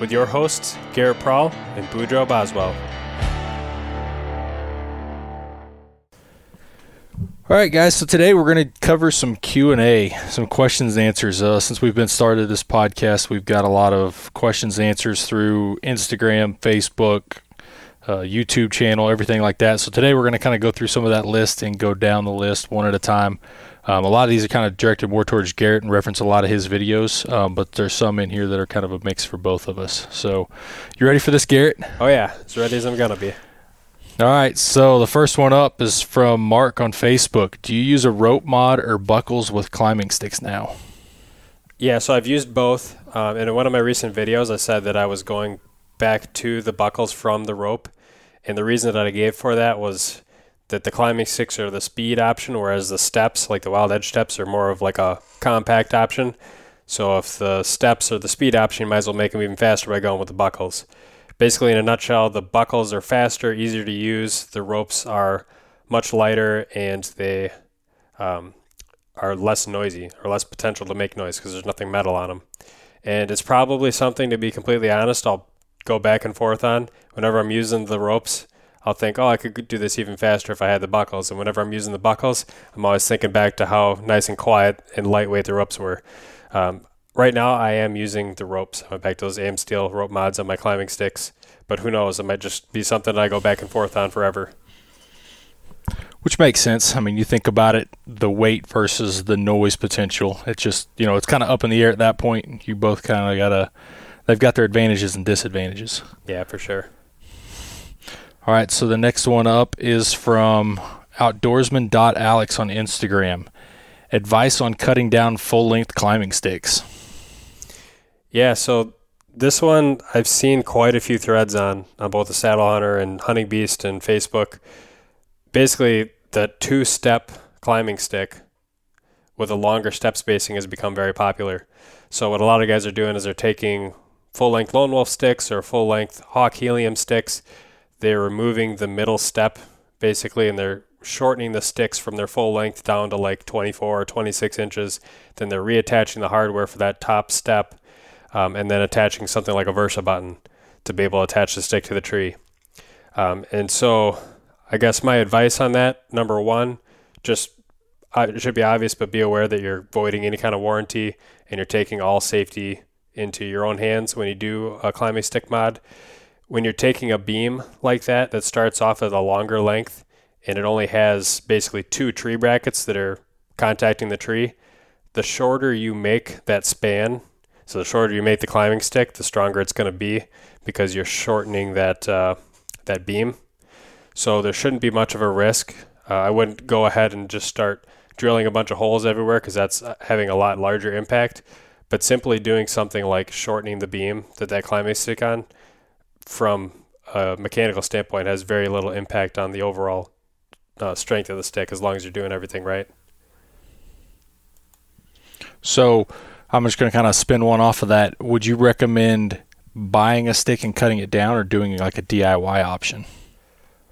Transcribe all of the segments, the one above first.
with your hosts, Garrett Prahl and Boudreaux Boswell. All right, guys. So today we're going to cover some Q and A, some questions and answers. Uh, since we've been started this podcast, we've got a lot of questions and answers through Instagram, Facebook, uh, YouTube channel, everything like that. So today we're going to kind of go through some of that list and go down the list one at a time. Um, a lot of these are kind of directed more towards Garrett and reference a lot of his videos, um, but there's some in here that are kind of a mix for both of us. So, you ready for this, Garrett? Oh yeah, as ready as I'm gonna be. All right. So the first one up is from Mark on Facebook. Do you use a rope mod or buckles with climbing sticks now? Yeah, so I've used both. Um, and in one of my recent videos, I said that I was going back to the buckles from the rope, and the reason that I gave for that was that the climbing sticks are the speed option, whereas the steps, like the wild edge steps, are more of like a compact option. So if the steps are the speed option, you might as well make them even faster by going with the buckles. Basically, in a nutshell, the buckles are faster, easier to use. The ropes are much lighter, and they um, are less noisy or less potential to make noise because there's nothing metal on them. And it's probably something to be completely honest. I'll go back and forth on whenever I'm using the ropes. I'll think, oh, I could do this even faster if I had the buckles. And whenever I'm using the buckles, I'm always thinking back to how nice and quiet and lightweight the ropes were. Um, right now, I am using the ropes. I went back to those AmSteel rope mods on my climbing sticks. But who knows? It might just be something I go back and forth on forever. Which makes sense. I mean, you think about it, the weight versus the noise potential. It's just, you know, it's kind of up in the air at that point. You both kind of got to, they've got their advantages and disadvantages. Yeah, for sure. All right, so the next one up is from outdoorsman.alex on Instagram. Advice on cutting down full length climbing sticks. Yeah, so this one I've seen quite a few threads on on both the Saddle Hunter and Hunting Beast and Facebook. Basically, the two step climbing stick with a longer step spacing has become very popular. So what a lot of guys are doing is they're taking full length Lone Wolf sticks or full length Hawk Helium sticks they're removing the middle step basically and they're shortening the sticks from their full length down to like 24 or 26 inches. Then they're reattaching the hardware for that top step um, and then attaching something like a Versa button to be able to attach the stick to the tree. Um, and so I guess my advice on that number one, just uh, it should be obvious, but be aware that you're voiding any kind of warranty and you're taking all safety into your own hands when you do a climbing stick mod when you're taking a beam like that that starts off at a longer length and it only has basically two tree brackets that are contacting the tree, the shorter you make that span, so the shorter you make the climbing stick, the stronger it's going to be because you're shortening that uh, that beam. So there shouldn't be much of a risk. Uh, I wouldn't go ahead and just start drilling a bunch of holes everywhere because that's uh, having a lot larger impact. But simply doing something like shortening the beam that that climbing stick on from a mechanical standpoint has very little impact on the overall uh, strength of the stick as long as you're doing everything right. So I'm just going to kind of spin one off of that. Would you recommend buying a stick and cutting it down or doing like a DIY option?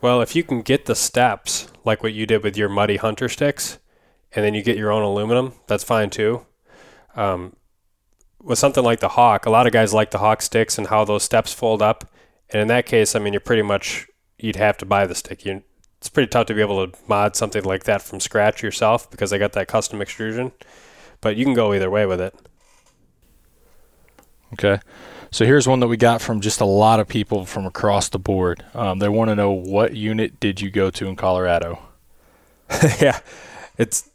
Well, if you can get the steps like what you did with your muddy hunter sticks and then you get your own aluminum, that's fine too. Um, with something like the Hawk, a lot of guys like the Hawk sticks and how those steps fold up and in that case, I mean, you're pretty much you'd have to buy the stick. You, it's pretty tough to be able to mod something like that from scratch yourself because I got that custom extrusion. But you can go either way with it. Okay. So here's one that we got from just a lot of people from across the board. Um, they want to know what unit did you go to in Colorado? yeah, it's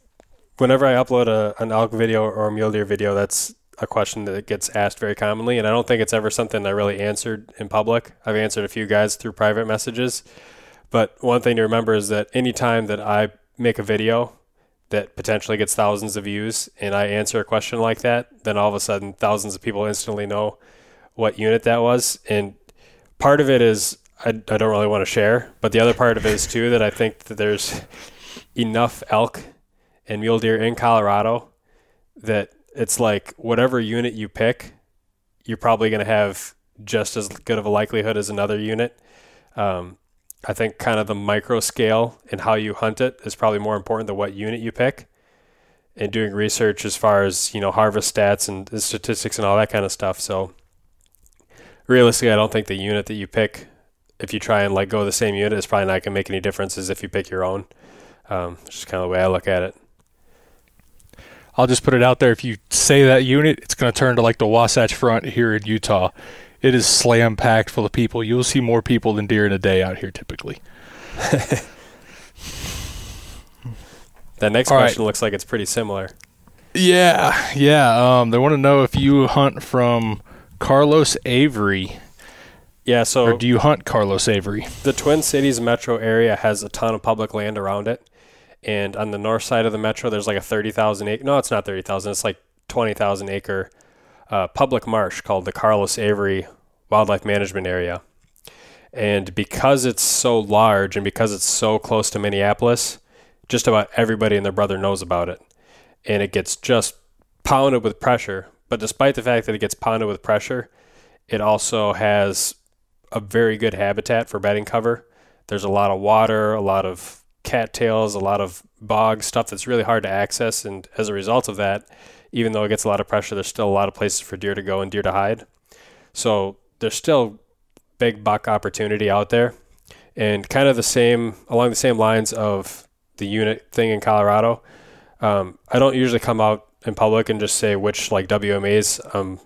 whenever I upload a, an elk video or a mule deer video, that's a question that gets asked very commonly, and I don't think it's ever something I really answered in public. I've answered a few guys through private messages, but one thing to remember is that anytime that I make a video that potentially gets thousands of views and I answer a question like that, then all of a sudden thousands of people instantly know what unit that was. And part of it is I, I don't really want to share, but the other part of it is too that I think that there's enough elk and mule deer in Colorado that it's like whatever unit you pick, you're probably going to have just as good of a likelihood as another unit. Um, I think kind of the micro scale and how you hunt it is probably more important than what unit you pick. And doing research as far as you know harvest stats and statistics and all that kind of stuff. So realistically, I don't think the unit that you pick, if you try and like go the same unit, is probably not going to make any difference as if you pick your own. Um, just kind of the way I look at it. I'll just put it out there. If you say that unit, it's going to turn to like the Wasatch Front here in Utah. It is slam packed full of people. You'll see more people than deer in a day out here typically. that next All question right. looks like it's pretty similar. Yeah, yeah. Um, they want to know if you hunt from Carlos Avery. Yeah, so or do you hunt Carlos Avery? The Twin Cities metro area has a ton of public land around it, and on the north side of the metro, there's like a thirty thousand acre. No, it's not thirty thousand. It's like twenty thousand acre uh, public marsh called the Carlos Avery Wildlife Management Area. And because it's so large and because it's so close to Minneapolis, just about everybody and their brother knows about it. And it gets just pounded with pressure. But despite the fact that it gets pounded with pressure, it also has a very good habitat for bedding cover. There's a lot of water, a lot of cattails, a lot of bog stuff that's really hard to access. And as a result of that, even though it gets a lot of pressure, there's still a lot of places for deer to go and deer to hide. So there's still big buck opportunity out there. And kind of the same, along the same lines of the unit thing in Colorado, um, I don't usually come out in public and just say which like WMAs I'm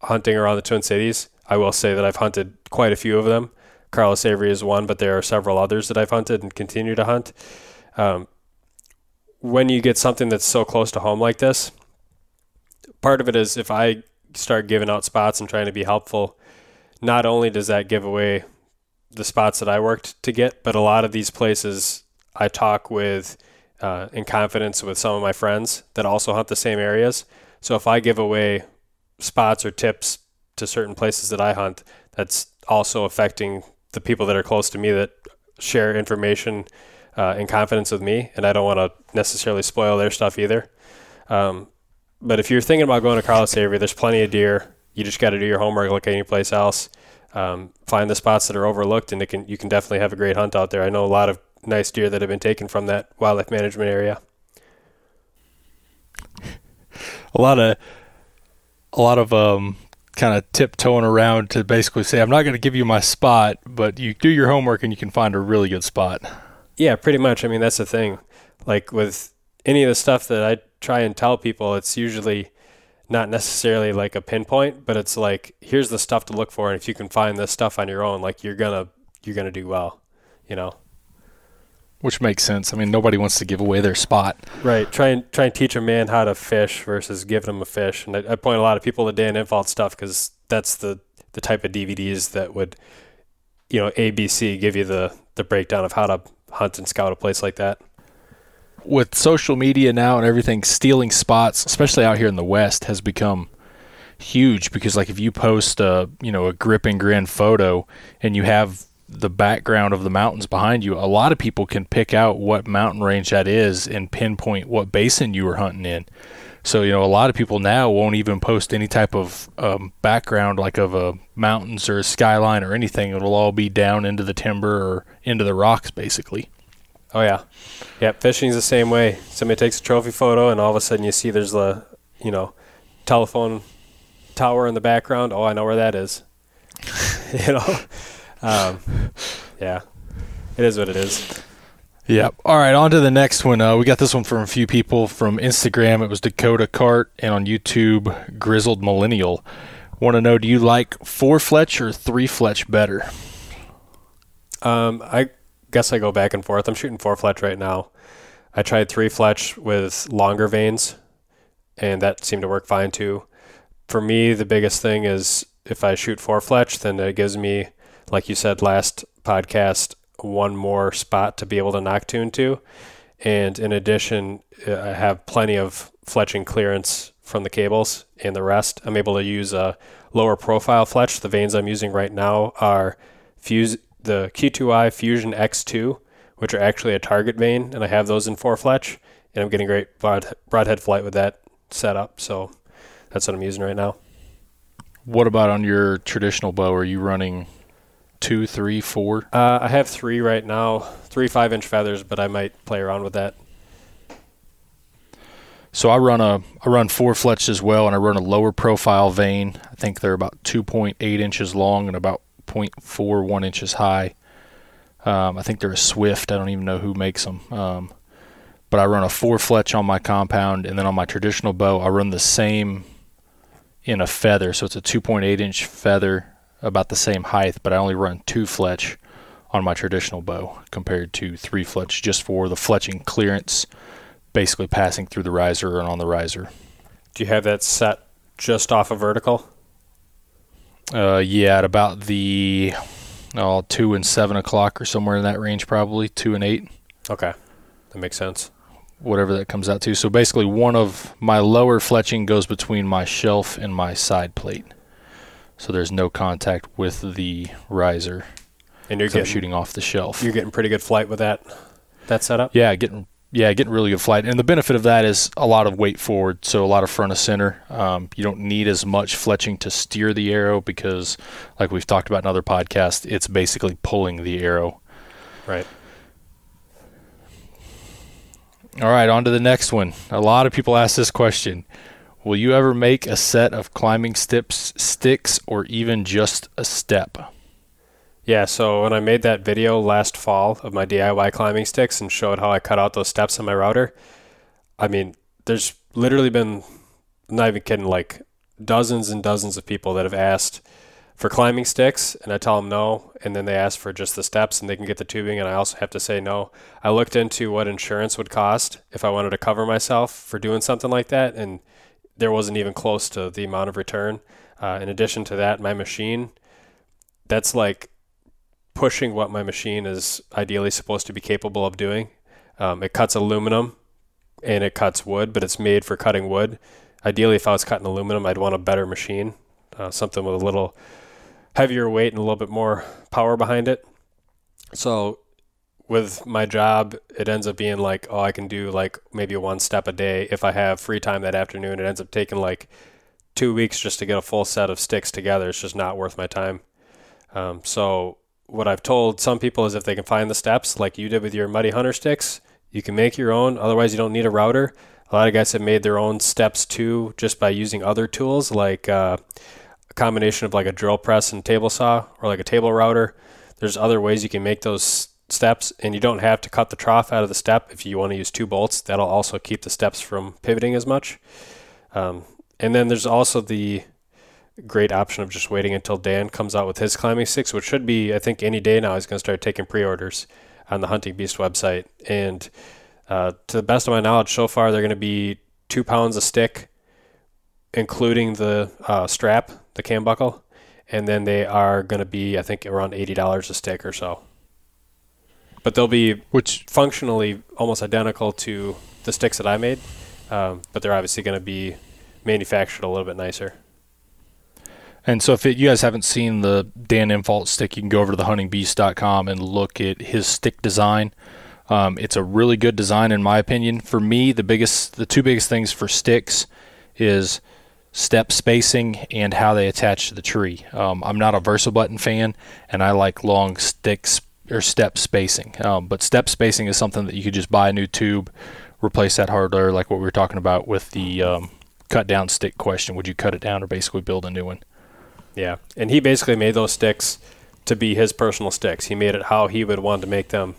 hunting around the Twin Cities. I will say that I've hunted quite a few of them. Carlos Avery is one, but there are several others that I've hunted and continue to hunt. Um, when you get something that's so close to home like this, part of it is if I start giving out spots and trying to be helpful, not only does that give away the spots that I worked to get, but a lot of these places I talk with uh, in confidence with some of my friends that also hunt the same areas. So if I give away spots or tips to certain places that I hunt, that's also affecting the people that are close to me that share information uh, confidence with me, and I don't want to necessarily spoil their stuff either. Um, but if you're thinking about going to Carlos Avery, there's plenty of deer. You just got to do your homework, look any place else, um, find the spots that are overlooked, and can you can definitely have a great hunt out there. I know a lot of nice deer that have been taken from that wildlife management area. A lot of a lot of um, kind of tiptoeing around to basically say, I'm not going to give you my spot, but you do your homework and you can find a really good spot. Yeah, pretty much. I mean, that's the thing. Like with any of the stuff that I try and tell people, it's usually not necessarily like a pinpoint, but it's like here's the stuff to look for, and if you can find this stuff on your own, like you're gonna you're gonna do well, you know. Which makes sense. I mean, nobody wants to give away their spot. Right. Try and try and teach a man how to fish versus giving him a fish. And I, I point a lot of people to Dan Infalt stuff because that's the the type of DVDs that would, you know, ABC give you the the breakdown of how to hunt and scout a place like that with social media now and everything, stealing spots, especially out here in the West, has become huge because like if you post a you know a grip and grin photo and you have the background of the mountains behind you, a lot of people can pick out what mountain range that is and pinpoint what basin you were hunting in. So you know, a lot of people now won't even post any type of um, background like of a mountains or a skyline or anything. It'll all be down into the timber or into the rocks, basically. Oh yeah, yeah. Fishing's the same way. Somebody takes a trophy photo, and all of a sudden you see there's the, you know, telephone tower in the background. Oh, I know where that is. you know, um, yeah. It is what it is. Yep. All right, on to the next one. Uh, we got this one from a few people from Instagram. It was Dakota Cart, and on YouTube, Grizzled Millennial. Want to know, do you like four fletch or three fletch better? Um, I guess I go back and forth. I'm shooting four fletch right now. I tried three fletch with longer vanes, and that seemed to work fine too. For me, the biggest thing is if I shoot four fletch, then it gives me, like you said last podcast, one more spot to be able to nock tune to. And in addition, uh, I have plenty of fletching clearance from the cables and the rest. I'm able to use a lower profile fletch. The vanes I'm using right now are Fuse the Q2i Fusion X2, which are actually a target vane, and I have those in four fletch, and I'm getting great broad, broadhead flight with that setup. So that's what I'm using right now. What about on your traditional bow? Are you running two, three, four? Uh, I have three right now, three five inch feathers, but I might play around with that. So I run a I run four fletch as well, and I run a lower profile vane. I think they're about 2.8 inches long and about 0.41 inches high. Um, I think they're a Swift. I don't even know who makes them. Um, but I run a four fletch on my compound, and then on my traditional bow, I run the same in a feather. So it's a 2.8 inch feather, about the same height, but I only run two fletch on my traditional bow compared to three fletch just for the fletching clearance, basically passing through the riser and on the riser. Do you have that set just off a of vertical? Uh, yeah, at about the oh, two and seven o'clock or somewhere in that range, probably two and eight. Okay, that makes sense. Whatever that comes out to. So basically, one of my lower fletching goes between my shelf and my side plate, so there's no contact with the riser. And you're getting, shooting off the shelf. You're getting pretty good flight with that that setup. Yeah, getting yeah, getting really good flight. And the benefit of that is a lot of weight forward, so a lot of front of center. Um, you don't need as much fletching to steer the arrow because, like we've talked about in other podcasts, it's basically pulling the arrow. Right. All right, on to the next one. A lot of people ask this question. Will you ever make a set of climbing steps, sticks, or even just a step? Yeah, so when I made that video last fall of my DIY climbing sticks and showed how I cut out those steps on my router, I mean, there's literally been, I'm not even kidding, like dozens and dozens of people that have asked for climbing sticks, and I tell them no, and then they ask for just the steps and they can get the tubing, and I also have to say no. I looked into what insurance would cost if I wanted to cover myself for doing something like that, and there wasn't even close to the amount of return. Uh, in addition to that, my machine, that's like pushing what my machine is ideally supposed to be capable of doing. Um, it cuts aluminum and it cuts wood, but it's made for cutting wood. Ideally, if I was cutting aluminum, I'd want a better machine, uh, something with a little heavier weight and a little bit more power behind it. So, with my job, it ends up being like, oh, I can do like maybe one step a day. If I have free time that afternoon, it ends up taking like two weeks just to get a full set of sticks together. It's just not worth my time. Um, so what I've told some people is if they can find the steps like you did with your muddy hunter sticks, you can make your own. Otherwise, you don't need a router. A lot of guys have made their own steps too, just by using other tools like uh, a combination of like a drill press and table saw or like a table router. There's other ways you can make those steps, and you don't have to cut the trough out of the step if you want to use two bolts. That'll also keep the steps from pivoting as much. Um, and then there's also the great option of just waiting until Dan comes out with his climbing sticks, which should be, I think, any day now. He's going to start taking pre-orders on the Hunting Beast website, and uh, to the best of my knowledge, so far they're going to be two pounds a stick, including the uh, strap, the cam buckle, and then they are going to be, I think, around eighty dollars a stick or so. But they'll be which functionally almost identical to the sticks that I made, um, but they're obviously going to be manufactured a little bit nicer. And so, if it, you guys haven't seen the Dan Infalt stick, you can go over to the thehuntingbeast.com and look at his stick design. Um, it's a really good design, in my opinion. For me, the biggest, the two biggest things for sticks is step spacing and how they attach to the tree. Um, I'm not a Versa button fan, and I like long sticks or step spacing. Um, but step spacing is something that you could just buy a new tube, replace that hardware, like what we were talking about with the um, cut down stick question. Would you cut it down or basically build a new one? Yeah, and he basically made those sticks to be his personal sticks. He made it how he would want to make them.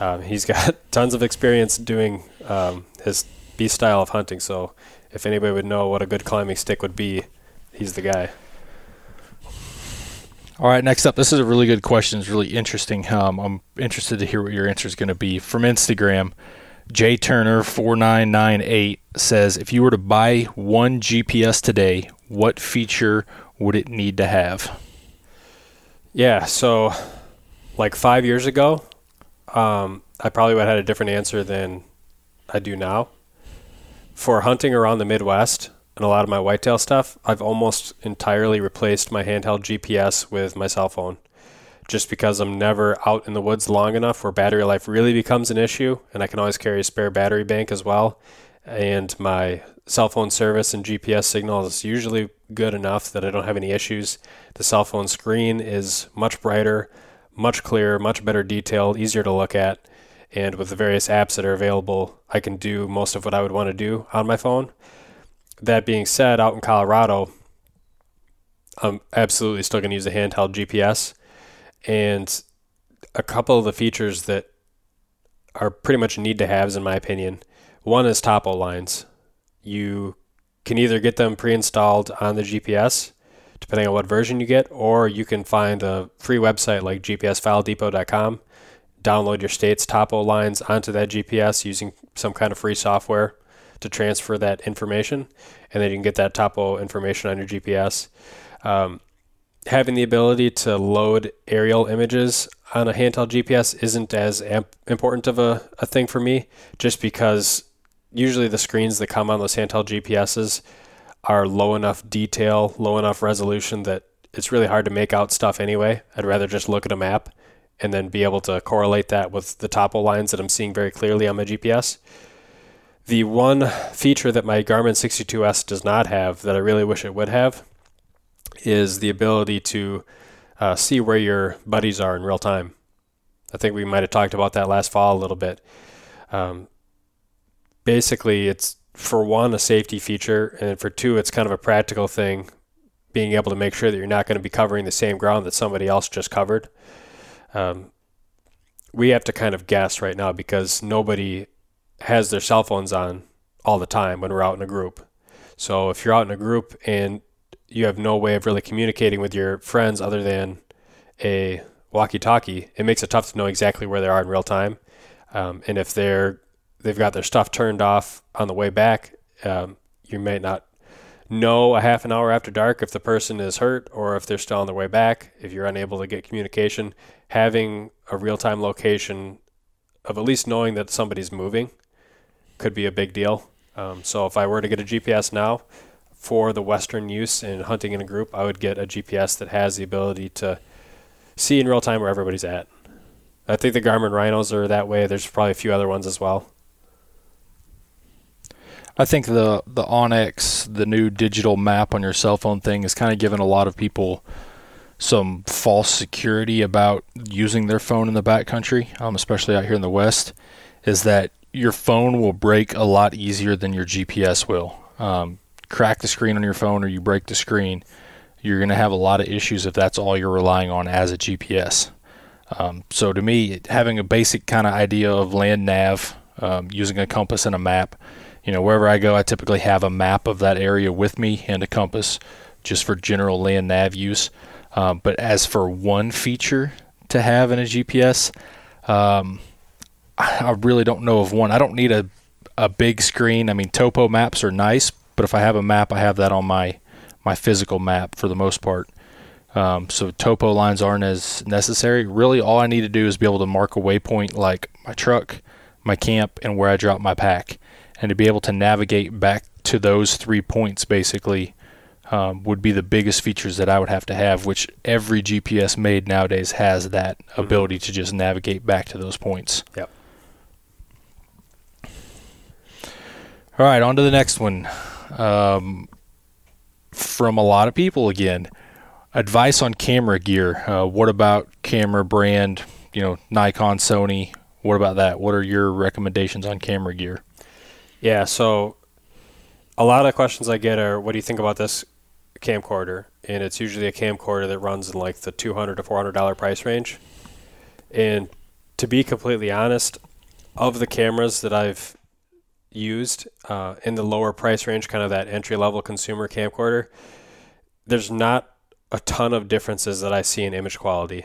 Um, he's got tons of experience doing um, his beast style of hunting. So if anybody would know what a good climbing stick would be, he's the guy. All right, next up, this is a really good question. It's really interesting. Um, I'm interested to hear what your answer is going to be. From Instagram, J Turner four nine nine eight says, if you were to buy one GPS today, what feature would it need to have? Yeah, so like five years ago, um, I probably would have had a different answer than I do now. For hunting around the Midwest and a lot of my whitetail stuff, I've almost entirely replaced my handheld GPS with my cell phone. just because I'm never out in the woods long enough where battery life really becomes an issue, and I can always carry a spare battery bank as well. And my cell phone service and GPS signal is usually good enough that I don't have any issues. The cell phone screen is much brighter, much clearer, much better detailed, easier to look at. And with the various apps that are available, I can do most of what I would want to do on my phone. That being said, out in Colorado, I'm absolutely still going to use a handheld GPS. And a couple of the features that are pretty much need to haves, in my opinion, one is topo lines. You can either get them pre installed on the GPS, depending on what version you get, or you can find a free website like gpsfiledepot.com, download your state's topo lines onto that GPS using some kind of free software to transfer that information, and then you can get that topo information on your GPS. Um, having the ability to load aerial images on a handheld GPS isn't as amp- important of a, a thing for me, just because usually the screens that come on those handheld GPSs are low enough detail, low enough resolution that it's really hard to make out stuff anyway. I'd rather just look at a map and then be able to correlate that with the topo lines that I'm seeing very clearly on my GPS. The one feature that my Garmin 62S does not have that I really wish it would have is the ability to uh, see where your buddies are in real time. I think we might have talked about that last fall a little bit. Um, basically, it's for one a safety feature, and for two, it's kind of a practical thing, being able to make sure that you're not going to be covering the same ground that somebody else just covered. Um, we have to kind of guess right now because nobody has their cell phones on all the time when we're out in a group. So if you're out in a group and you have no way of really communicating with your friends other than a walkie-talkie, it makes it tough to know exactly where they are in real time. Um, and if they're they've got their stuff turned off on the way back, um, you may not know a half an hour after dark if the person is hurt or if they're still on their way back. If you're unable to get communication, having a real-time location of at least knowing that somebody's moving could be a big deal. Um, so if I were to get a GPS now, for the Western use in hunting in a group, I would get a GPS that has the ability to see in real time where everybody's at. I think the Garmin Rhinos are that way. There's probably a few other ones as well. I think the the onX, the new digital map on your cell phone thing, is kind of giving a lot of people some false security about using their phone in the backcountry, um, especially out here in the West. Is that your phone will break a lot easier than your GPS will. Um, crack the screen on your phone or you break the screen, you're going to have a lot of issues if that's all you're relying on as a GPS. Um, so to me, having a basic kind of idea of land nav, um, using a compass and a map, you know, wherever I go, I typically have a map of that area with me and a compass, just for general land nav use. Um, but as for one feature to have in a GPS, um, I really don't know of one. I don't need a a big screen. I mean, topo maps are nice, but if I have a map, I have that on my my physical map for the most part. Um, so topo lines aren't as necessary. Really, all I need to do is be able to mark a waypoint like my truck, my camp, and where I drop my pack, and to be able to navigate back to those three points basically um, would be the biggest features that I would have to have. Which every GPS made nowadays has that mm-hmm. ability to just navigate back to those points. Yep. All right, on to the next one um, from a lot of people again. Advice on camera gear. Uh, what about camera brand? You know, Nikon, Sony. What about that? What are your recommendations on camera gear? Yeah, so a lot of questions I get are, "What do you think about this camcorder?" And it's usually a camcorder that runs in like the two hundred to four hundred dollar price range. And to be completely honest, of the cameras that I've used uh, in the lower price range, kind of that entry level consumer camcorder, there's not a ton of differences that I see in image quality.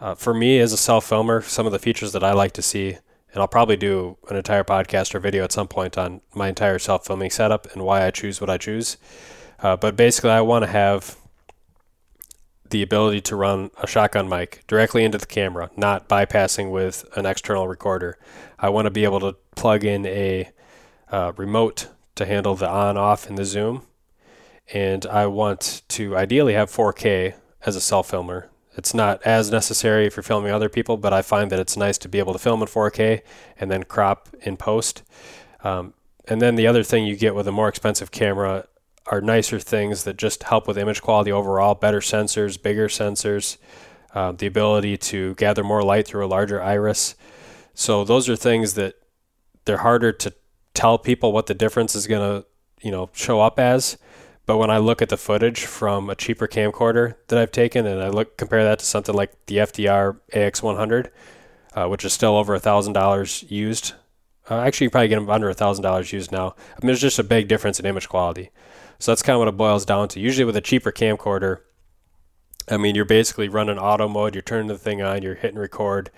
Uh, for me, as a self filmer, some of the features that I like to see, and I'll probably do an entire podcast or video at some point on my entire self filming setup and why I choose what I choose. Uh, but basically, I want to have the ability to run a shotgun mic directly into the camera, not bypassing with an external recorder. I want to be able to plug in a uh, remote to handle the on off and the zoom. And I want to ideally have 4K as a self filmer. It's not as necessary if you're filming other people, but I find that it's nice to be able to film in 4K and then crop in post. Um, and then the other thing you get with a more expensive camera are nicer things that just help with image quality overall better sensors, bigger sensors, uh, the ability to gather more light through a larger iris. So those are things that they're harder to tell people what the difference is going to, you know, show up as. But when I look at the footage from a cheaper camcorder that I've taken, and I look compare that to something like the FDR AX100, uh, which is still over a thousand dollars used. Uh, actually, you probably get them under a thousand dollars used now. I mean, there's just a big difference in image quality. So that's kind of what it boils down to. Usually, with a cheaper camcorder, I mean, you're basically running auto mode. You're turning the thing on. You're hitting record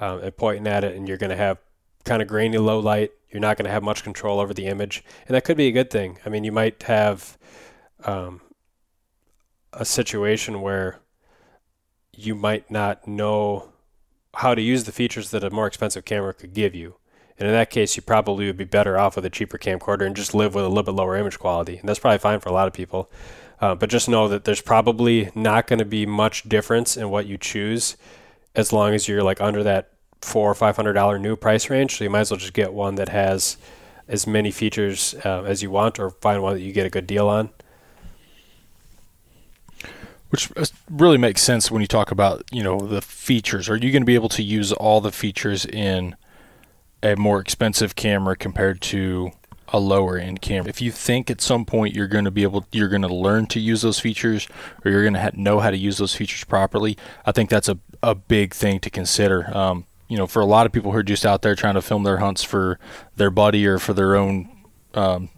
um, and pointing at it, and you're going to have kind of grainy low light. You're not going to have much control over the image, and that could be a good thing. I mean, you might have um, a situation where you might not know how to use the features that a more expensive camera could give you. And in that case, you probably would be better off with a cheaper camcorder and just live with a little bit lower image quality. And that's probably fine for a lot of people. Uh, but just know that there's probably not going to be much difference in what you choose as long as you're like under that four or five hundred dollar new price range. So you might as well just get one that has as many features uh, as you want, or find one that you get a good deal on. Which uh, really makes sense when you talk about you know the features. Are you going to be able to use all the features in a more expensive camera compared to a lower end camera? If you think at some point you're going to be able, you're going to learn to use those features, or you're going to ha- know how to use those features properly, I think that's a a big thing to consider. Um, you know, for a lot of people who are just out there trying to film their hunts for their buddy or for their own um,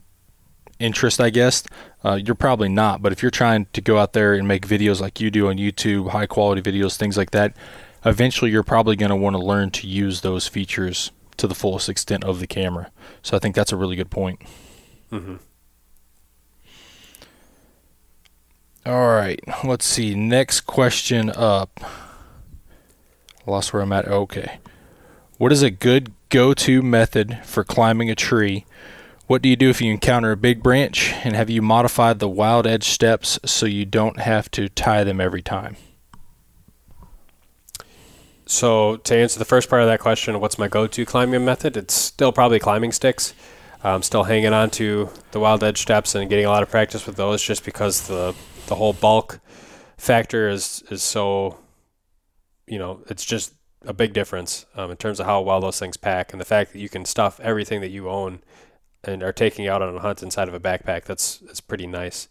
interest, I guess, uh, you're probably not. But if you're trying to go out there and make videos like you do on YouTube, high quality videos, things like that, eventually you're probably going to want to learn to use those features to the fullest extent of the camera. So I think that's a really good point. Mm-hmm. All right, let's see. Next question up. Lost where I'm at. Okay. What is a good go to method for climbing a tree what do you do if you encounter a big branch? And have you modified the wild edge steps so you don't have to tie them every time? So, to answer the first part of that question, what's my go to climbing method? It's still probably climbing sticks. I'm still hanging on to the wild edge steps and getting a lot of practice with those just because the, the whole bulk factor is, is so, you know, it's just a big difference um, in terms of how well those things pack and the fact that you can stuff everything that you own and are taking out on a hunt inside of a backpack. That's that's pretty nice.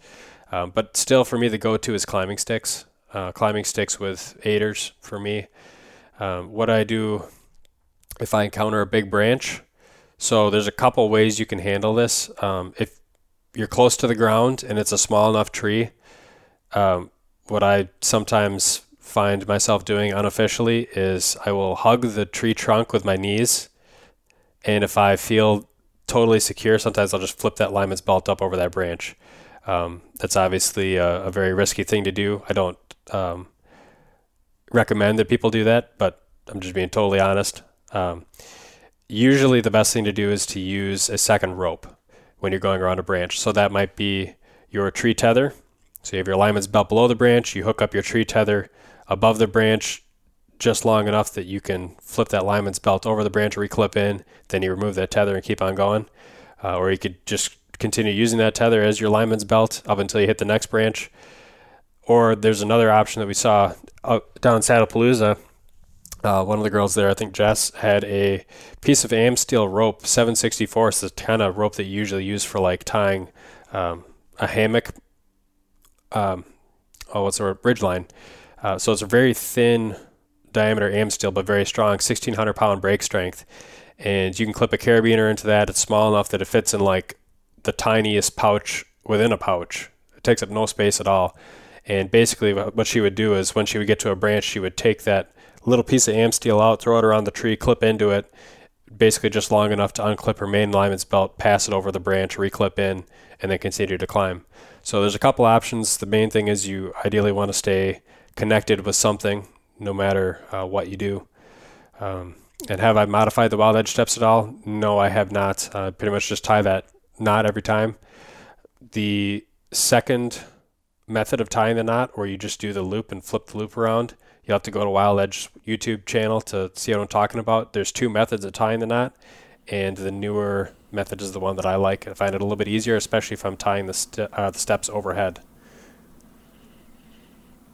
Um, but still, for me, the go-to is climbing sticks. Uh, climbing sticks with aiders for me. Um, what I do if I encounter a big branch. So there's a couple ways you can handle this. Um, if you're close to the ground and it's a small enough tree, um, what I sometimes find myself doing unofficially is I will hug the tree trunk with my knees, and if I feel totally secure, sometimes I'll just flip that lineman's belt up over that branch. Um, that's obviously a, a, very risky thing to do. I don't um, recommend that people do that, but I'm just being totally honest. Um, usually, the best thing to do is to use a second rope when you're going around a branch. So that might be your tree tether. So you have your lineman's belt below the branch. You hook up your tree tether above the branch just long enough that you can flip that lineman's belt over the branch, reclip in, then you remove that tether and keep on going. Uh, or you could just continue using that tether as your lineman's belt up until you hit the next branch. Or there's another option that we saw down Saddlepalooza. Uh, one of the girls there, I think Jess, had a piece of AmSteel rope, 764. It's the kind of rope that you usually use for like tying um, a hammock. Um, oh, what's the word? Ridge line. Uh, so it's a very thin diameter AmSteel, but very strong, 1600 pound break strength. And you can clip a carabiner into that. It's small enough that it fits in like the tiniest pouch within a pouch. It takes up no space at all. And basically, what she would do is when she would get to a branch, she would take that little piece of AmSteel out, throw it around the tree, clip into it, basically just long enough to unclip her main lineman's belt, pass it over the branch, reclip in, and then continue to climb. So there's a couple options. The main thing is you ideally want to stay connected with something no matter uh, what you do. Um, and have I modified the wild edge steps at all? No, I have not. Uh, pretty much just tie that knot every time. The second method of tying the knot, where you just do the loop and flip the loop around, You'll have to go to Wild Edge YouTube channel to see what I'm talking about. There's two methods of tying the knot, and the newer method is the one that I like. I find it a little bit easier, especially if I'm tying the, st- uh, the steps overhead.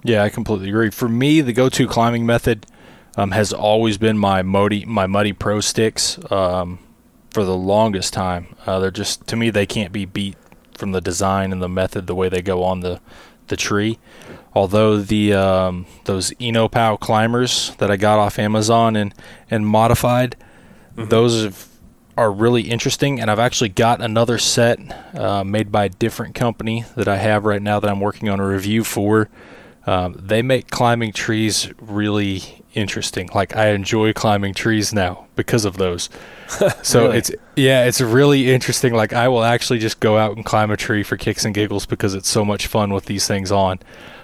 Yeah, I completely agree. For me, the go-to climbing method um, has always been my muddy my muddy pro sticks um, for the longest time. Uh, they're just to me they can't be beat from the design and the method, the way they go on the the tree. Although the um, those Enopow climbers that I got off Amazon and and modified, mm-hmm. those have, are really interesting. And I've actually got another set uh, made by a different company that I have right now that I'm working on a review for. Um, they make climbing trees really interesting. Like I enjoy climbing trees now because of those. so really? it's yeah, it's really interesting. Like I will actually just go out and climb a tree for kicks and giggles because it's so much fun with these things on.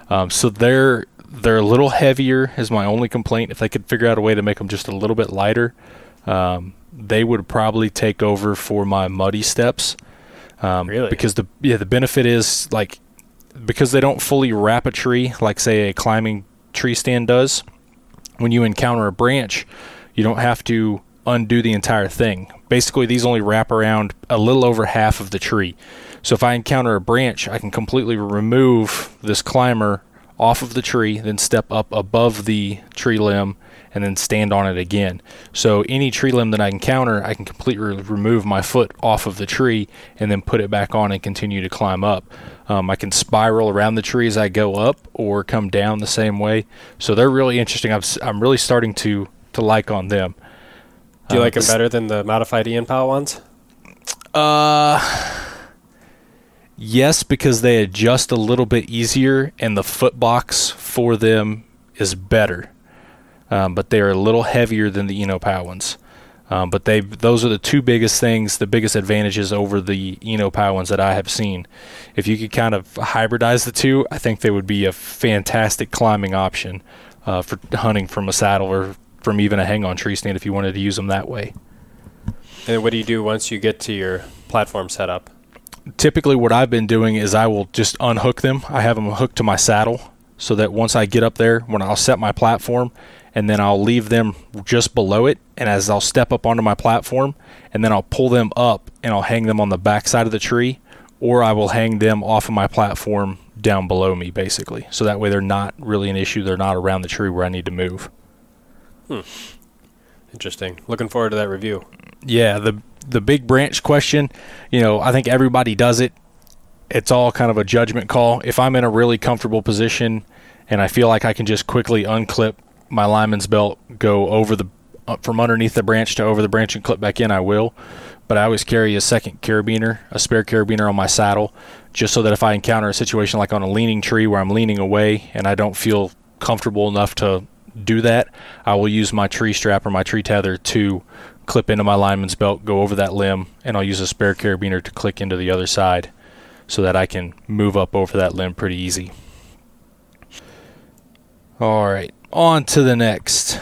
Um, so they're they're a little heavier is my only complaint. If they could figure out a way to make them just a little bit lighter, um, they would probably take over for my muddy steps. Um, really? Because the yeah the benefit is like because they don't fully wrap a tree like say a climbing tree stand does when you encounter a branch, you don't have to undo the entire thing. Basically, these only wrap around a little over half of the tree. So if I encounter a branch, I can completely remove this climber off of the tree, then step up above the tree limb, and then stand on it again. So any tree limb that I encounter, I can completely remove my foot off of the tree and then put it back on and continue to climb up. Um, I can spiral around the tree as I go up or come down the same way. So they're really interesting. I'm, I'm really starting to, to like on them. Do you um, like them better than the modified Enopow ones? Uh, yes, because they adjust a little bit easier and the foot box for them is better um, but they are a little heavier than the Enopow ones. Um, but they those are the two biggest things, the biggest advantages over the Enopow ones that I have seen. If you could kind of hybridize the two, I think they would be a fantastic climbing option uh, for hunting from a saddle or from even a hang-on tree stand if you wanted to use them that way. And what do you do once you get to your platform setup? Typically, what I've been doing is I will just unhook them. I have them hooked to my saddle so that once I get up there, when I'll set my platform, and then I'll leave them just below it. And as I'll step up onto my platform, and then I'll pull them up and I'll hang them on the back side of the tree, or I will hang them off of my platform down below me, basically. So that way they're not really an issue. They're not around the tree where I need to move. Hmm. Interesting. Looking forward to that review. Yeah, the the big branch question, you know, I think everybody does it. It's all kind of a judgment call. If I'm in a really comfortable position and I feel like I can just quickly unclip my lineman's belt go over the uh, from underneath the branch to over the branch and clip back in, I will. But I always carry a second carabiner, a spare carabiner on my saddle, just so that if I encounter a situation like on a leaning tree where I'm leaning away and I don't feel comfortable enough to do that, I will use my tree strap or my tree tether to clip into my lineman's belt, go over that limb, and I'll use a spare carabiner to click into the other side so that I can move up over that limb pretty easy. All right on to the next.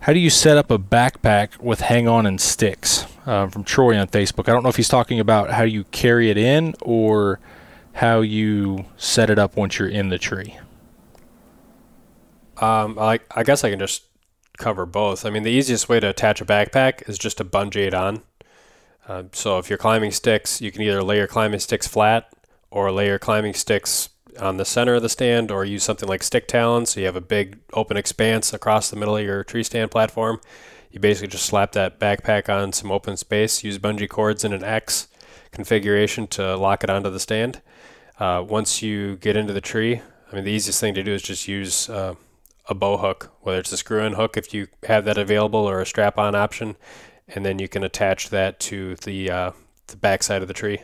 How do you set up a backpack with hang on and sticks? Uh, from Troy on Facebook. I don't know if he's talking about how you carry it in or how you set it up once you're in the tree. Um, I, I guess I can just cover both. I mean, the easiest way to attach a backpack is just to bungee it on. Uh, so if you're climbing sticks, you can either lay your climbing sticks flat or lay your climbing sticks on the center of the stand or use something like stick talons so you have a big open expanse across the middle of your tree stand platform. You basically just slap that backpack on some open space, use bungee cords in an X configuration to lock it onto the stand. Uh, once you get into the tree, I mean, the easiest thing to do is just use uh, a bow hook, whether it's a screw in hook if you have that available or a strap on option, and then you can attach that to the, uh, the back side of the tree.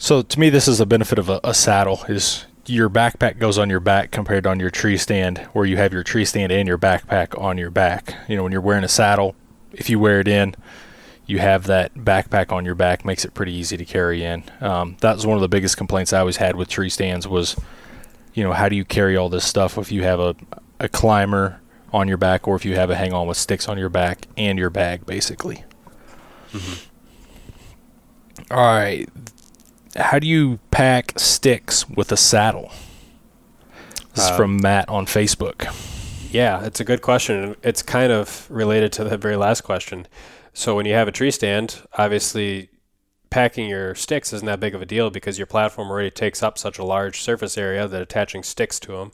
So to me, this is a benefit of a, a, saddle. Is your backpack goes on your back compared on your tree stand, where you have your tree stand and your backpack on your back. You know, when you're wearing a saddle, if you wear it in, you have that backpack on your back, makes it pretty easy to carry in. Um, that was one of the biggest complaints I always had with tree stands was, you know, how do you carry all this stuff if you have a a climber on your back or if you have a hang on with sticks on your back and your bag, basically. Mm-hmm. All right how do you pack sticks with a saddle? This is Uh, from Matt on Facebook. Yeah, it's a good question. It's kind of related to the very last question. So when you have a tree stand, obviously packing your sticks isn't that big of a deal because your platform already takes up such a large surface area that attaching sticks to them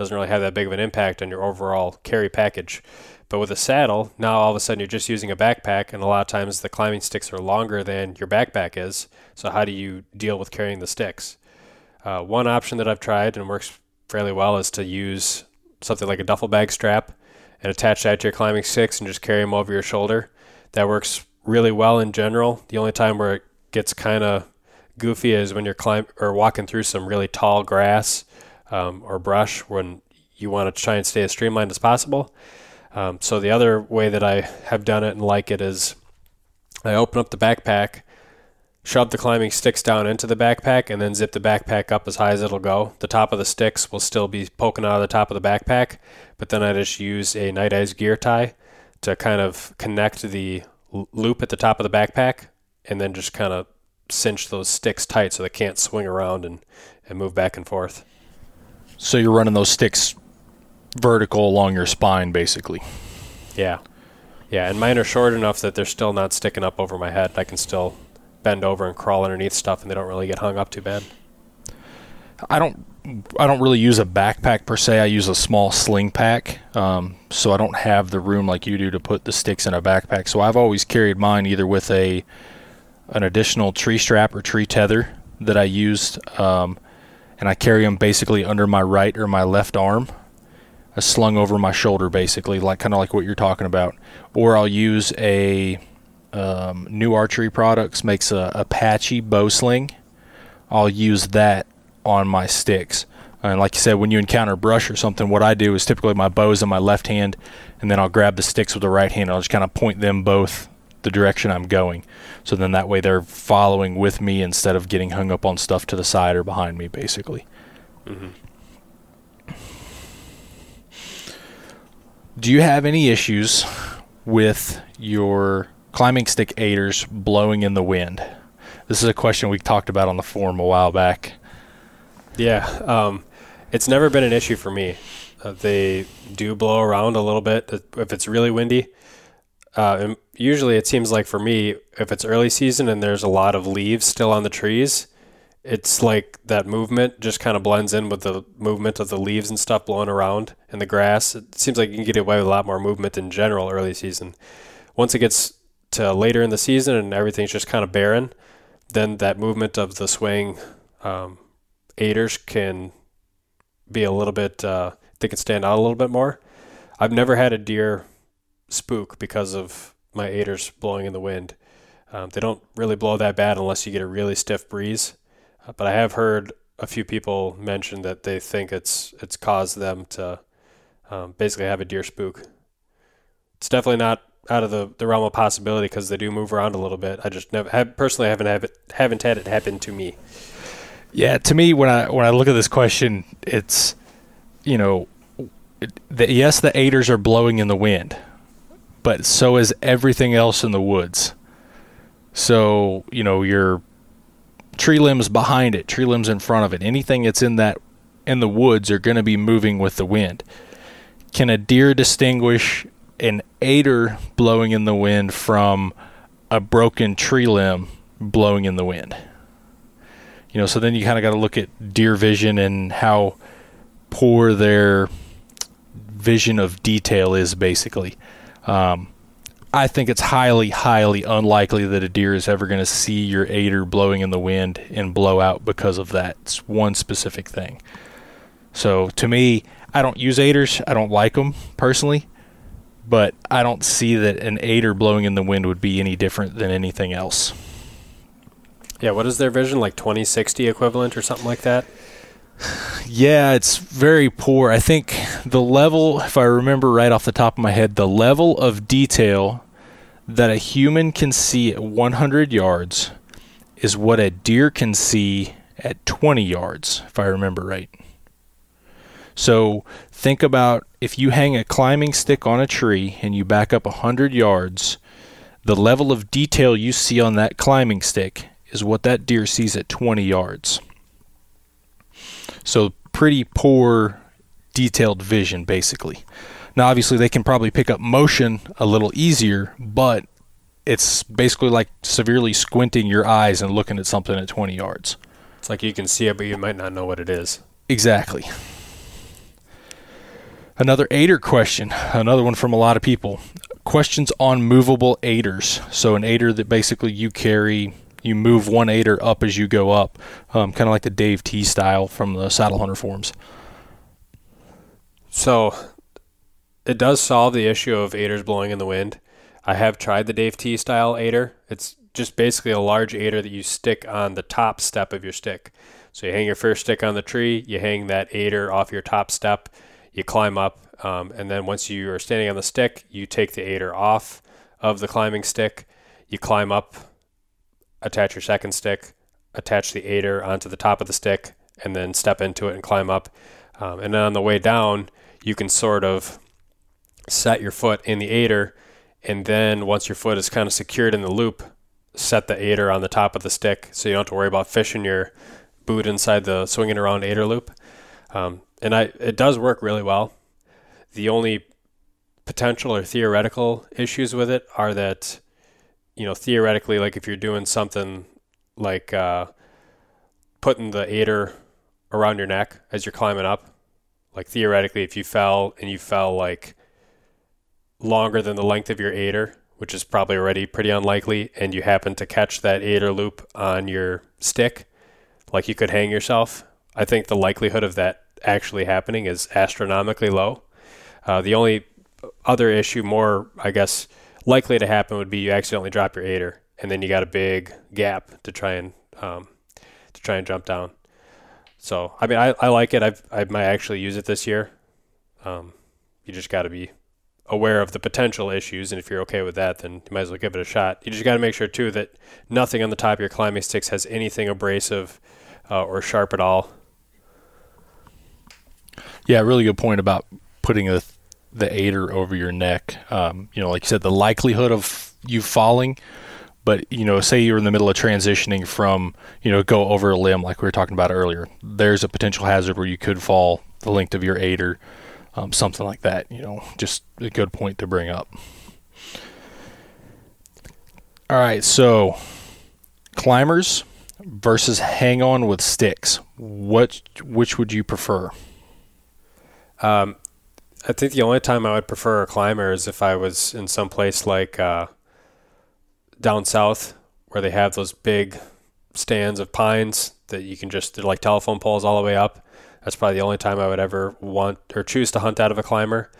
doesn't really have that big of an impact on your overall carry package. But with a saddle, now all of a sudden you're just using a backpack, and a lot of times the climbing sticks are longer than your backpack is. So how do you deal with carrying the sticks? Uh, one option that I've tried and works fairly well is to use something like a duffel bag strap and attach that to your climbing sticks and just carry them over your shoulder. That works really well in general. The only time where it gets kind of goofy is when you're climb or walking through some really tall grass um, or brush when you want to try and stay as streamlined as possible. Um, so the other way that I have done it and like it is I open up the backpack, shove the climbing sticks down into the backpack, and then zip the backpack up as high as it'll go. The top of the sticks will still be poking out of the top of the backpack, but then I just use a Nite Ize gear tie to kind of connect the loop at the top of the backpack, and then just kind of cinch those sticks tight so they can't swing around and, and move back and forth. So you're running those sticks vertical along your spine, basically. Yeah. Yeah, and mine are short enough that they're still not sticking up over my head. I can still bend over and crawl underneath stuff and they don't really get hung up too bad. I don't I don't really use a backpack per se. I use a small sling pack, um, so I don't have the room like you do to put the sticks in a backpack. So I've always carried mine either with a an additional tree strap or tree tether that I used, um, and I carry them basically under my right or my left arm, uh, slung over my shoulder, basically like kind of like what you're talking about. Or I'll use a um, new archery products makes a Apache bow sling. I'll use that on my sticks. And like you said, when you encounter brush or something, what I do is typically my bow is in my left hand, and then I'll grab the sticks with the right hand. I'll just kind of point them both the direction I'm going. So then that way they're following with me instead of getting hung up on stuff to the side or behind me, basically. Mm-hmm. Do you have any issues with your climbing stick aiders blowing in the wind? This is a question we talked about on the forum a while back. Yeah, um, it's never been an issue for me. Uh, they do blow around a little bit if it's really windy. Uh, usually, it seems like for me, if it's early season and there's a lot of leaves still on the trees, it's like that movement just kind of blends in with the movement of the leaves and stuff blowing around in the grass. It seems like you can get away with a lot more movement in general early season. Once it gets to later in the season and everything's just kind of barren, then that movement of the swaying um, aiders can be a little bit, uh, they can stand out a little bit more. I've never had a deer spook because of my aiders blowing in the wind. Um, they don't really blow that bad unless you get a really stiff breeze. Uh, but I have heard a few people mention that they think it's it's caused them to um, basically have a deer spook. It's definitely not out of the, the realm of possibility because they do move around a little bit. I just never have, personally haven't have it, haven't had it happen to me. Yeah, to me, when I when I look at this question, it's you know, it, the, yes, the aiders are blowing in the wind, but so is everything else in the woods. So you know, your tree limbs behind it, tree limbs in front of it, anything that's in that in the woods are going to be moving with the wind. Can a deer distinguish an aider blowing in the wind from a broken tree limb blowing in the wind? you know so then you kind of got to look at deer vision and how poor their vision of detail is basically um, i think it's highly highly unlikely that a deer is ever going to see your aider blowing in the wind and blow out because of that it's one specific thing so to me i don't use aiders i don't like them personally but i don't see that an aider blowing in the wind would be any different than anything else Yeah, what is their vision? Like 2060 equivalent or something like that? Yeah, it's very poor. I think the level, if I remember right off the top of my head, the level of detail that a human can see at 100 yards is what a deer can see at 20 yards, if I remember right. So think about if you hang a climbing stick on a tree and you back up 100 yards, the level of detail you see on that climbing stick is what that deer sees at 20 yards. So pretty poor detailed vision basically. Now obviously they can probably pick up motion a little easier, but it's basically like severely squinting your eyes and looking at something at 20 yards. It's like you can see it, but you might not know what it is. Exactly. Another aider question, another one from a lot of people. Questions on movable aiders. So, an aider that basically you carry, you move one aider up as you go up, um, kind of like the Dave T style from the Saddle Hunter forums. So, it does solve the issue of aiders blowing in the wind. I have tried the Dave T style aider. It's just basically a large aider that you stick on the top step of your stick. So you hang your first stick on the tree, you hang that aider off your top step, you climb up, um, and then once you are standing on the stick, you take the aider off of the climbing stick, you climb up, attach your second stick, attach the aider onto the top of the stick, and then step into it and climb up. Um, and then on the way down, you can sort of set your foot in the aider, and then once your foot is kind of secured in the loop, set the aider on the top of the stick so you don't have to worry about fishing your boot inside the swinging around aider loop. Um, and I it does work really well. The only potential or theoretical issues with it are that, you know, theoretically, like if you're doing something like uh, putting the aider around your neck as you're climbing up, like theoretically, if you fell and you fell like longer than the length of your aider, which is probably already pretty unlikely, and you happen to catch that aider loop on your stick, like you could hang yourself, I think the likelihood of that actually happening is astronomically low. Uh, the only other issue, more I guess likely to happen, would be you accidentally drop your aider, and then you got a big gap to try and um, to try and jump down. So I mean, I, I like it. I've I might actually use it this year. Um, you just got to be aware of the potential issues, and if you're okay with that, then you might as well give it a shot. You just got to make sure too that nothing on the top of your climbing sticks has anything abrasive uh, or sharp at all. Yeah, really good point about putting a, the aider over your neck. Um, you know, like you said, the likelihood of you falling, but you know, say you're in the middle of transitioning from you know go over a limb like we were talking about earlier. There's a potential hazard where you could fall the length of your aider um, something like that. You know, just a good point to bring up. All right, so climbers versus hang on with sticks. What which would you prefer? Um, I think the only time I would prefer a climber is if I was in some place like uh, down south where they have those big stands of pines that you can just like telephone poles all the way up that's probably the only time I would ever want or choose to hunt out of a climber.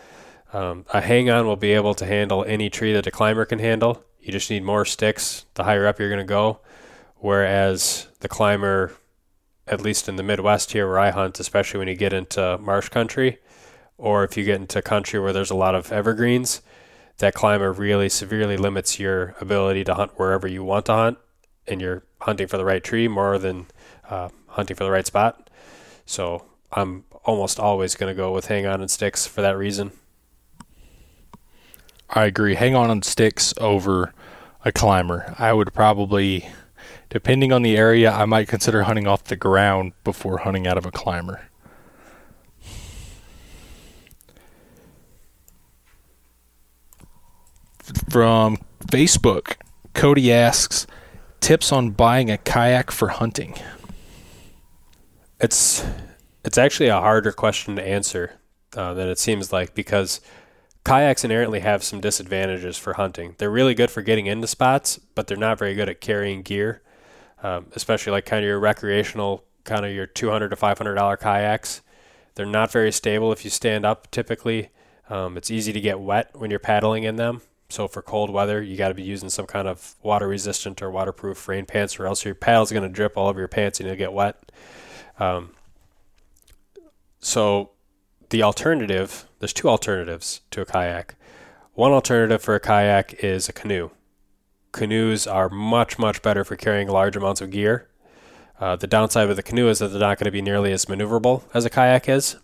Um, a hang on will be able to handle any tree that a climber can handle. You just need more sticks the higher up you're going to go. Whereas the climber, at least in the Midwest here where I hunt, especially when you get into marsh country, or if you get into a country where there's a lot of evergreens, that climber really severely limits your ability to hunt wherever you want to hunt, and you're hunting for the right tree more than uh, hunting for the right spot. So I'm almost always going to go with hang on and sticks for that reason. I agree. Hang on and sticks over a climber. I would probably, depending on the area, I might consider hunting off the ground before hunting out of a climber. From Facebook, Cody asks, tips on buying a kayak for hunting. It's it's actually a harder question to answer uh, than it seems like because kayaks inherently have some disadvantages for hunting. They're really good for getting into spots, but they're not very good at carrying gear, um, especially like kind of your recreational, kind of your two hundred to five hundred dollar kayaks. They're not very stable if you stand up. Typically, um, it's easy to get wet when you're paddling in them. So for cold weather, you got to be using some kind of water resistant or waterproof rain pants, or else your paddle's going to drip all over your pants and you'll get wet. Um, so the alternative, there's two alternatives to a kayak. One alternative for a kayak is a canoe. Canoes are much, much better for carrying large amounts of gear. Uh, the downside with a canoe is that they're not going to be nearly as maneuverable as a kayak is.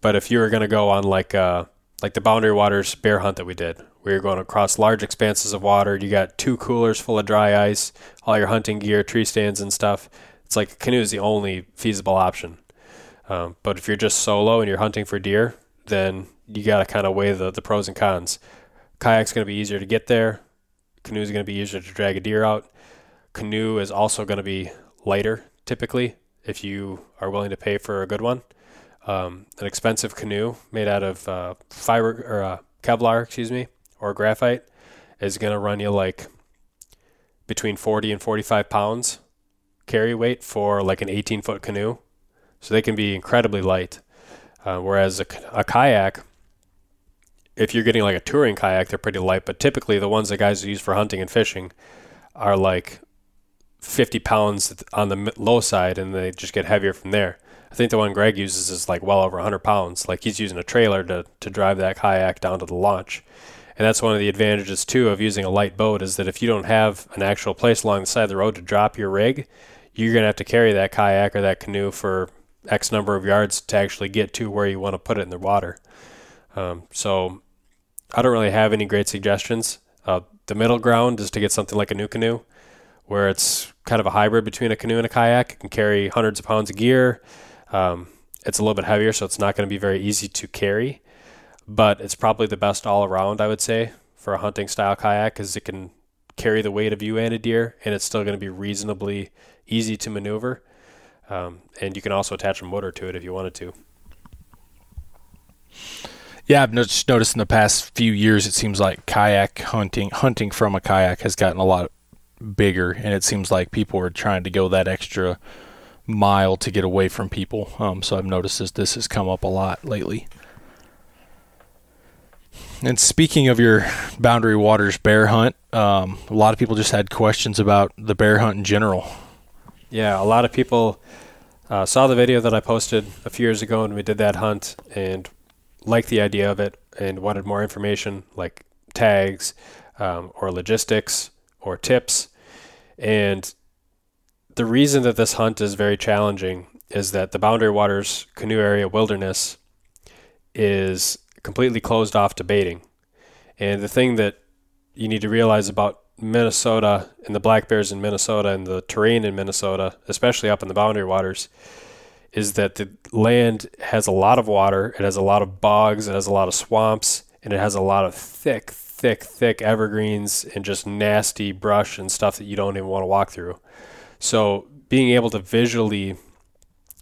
But if you were going to go on like uh, like the Boundary Waters bear hunt that we did, where you're going across large expanses of water. You got two coolers full of dry ice, all your hunting gear, tree stands, and stuff. It's like a canoe is the only feasible option. Um, but if you're just solo and you're hunting for deer, then you got to kind of weigh the, the pros and cons. Kayak's going to be easier to get there. Canoe is going to be easier to drag a deer out. Canoe is also going to be lighter typically if you are willing to pay for a good one. Um, an expensive canoe made out of uh, fiber or uh, Kevlar, excuse me, or graphite is going to run you like between 40 and 45 pounds carry weight for like an 18 foot canoe. So they can be incredibly light. Uh, whereas a, a kayak, if you're getting like a touring kayak, they're pretty light. But typically, the ones that guys use for hunting and fishing are like 50 pounds on the low side, and they just get heavier from there. I think the one Greg uses is like well over 100 pounds. Like he's using a trailer to, to drive that kayak down to the launch. And that's one of the advantages too of using a light boat is that if you don't have an actual place along the side of the road to drop your rig, you're going to have to carry that kayak or that canoe for X number of yards to actually get to where you want to put it in the water. Um, so I don't really have any great suggestions. Uh, the middle ground is to get something like a NuCanoe, where it's kind of a hybrid between a canoe and a kayak. It can carry hundreds of pounds of gear. Um, it's a little bit heavier, so it's not going to be very easy to carry, but it's probably the best all around, I would say, for a hunting style kayak, because it can carry the weight of you and a deer, and it's still going to be reasonably easy to maneuver. Um, and you can also attach a motor to it if you wanted to. Yeah, I've noticed, in the past few years, it seems like kayak hunting, hunting from a kayak has gotten a lot bigger, and it seems like people are trying to go that extra mile to get away from people. Um, so I've noticed this, this has come up a lot lately. And speaking of your Boundary Waters bear hunt, um, a lot of people just had questions about the bear hunt in general. Yeah, a lot of people uh, saw the video that I posted a few years ago when we did that hunt and liked the idea of it and wanted more information like tags um, or logistics or tips. And the reason that this hunt is very challenging is that the Boundary Waters Canoe Area Wilderness is completely closed off to baiting. And the thing that you need to realize about Minnesota and the black bears in Minnesota and the terrain in Minnesota, especially up in the boundary waters, is that the land has a lot of water, it has a lot of bogs, it has a lot of swamps, and it has a lot of thick, thick, thick evergreens and just nasty brush and stuff that you don't even want to walk through. So being able to visually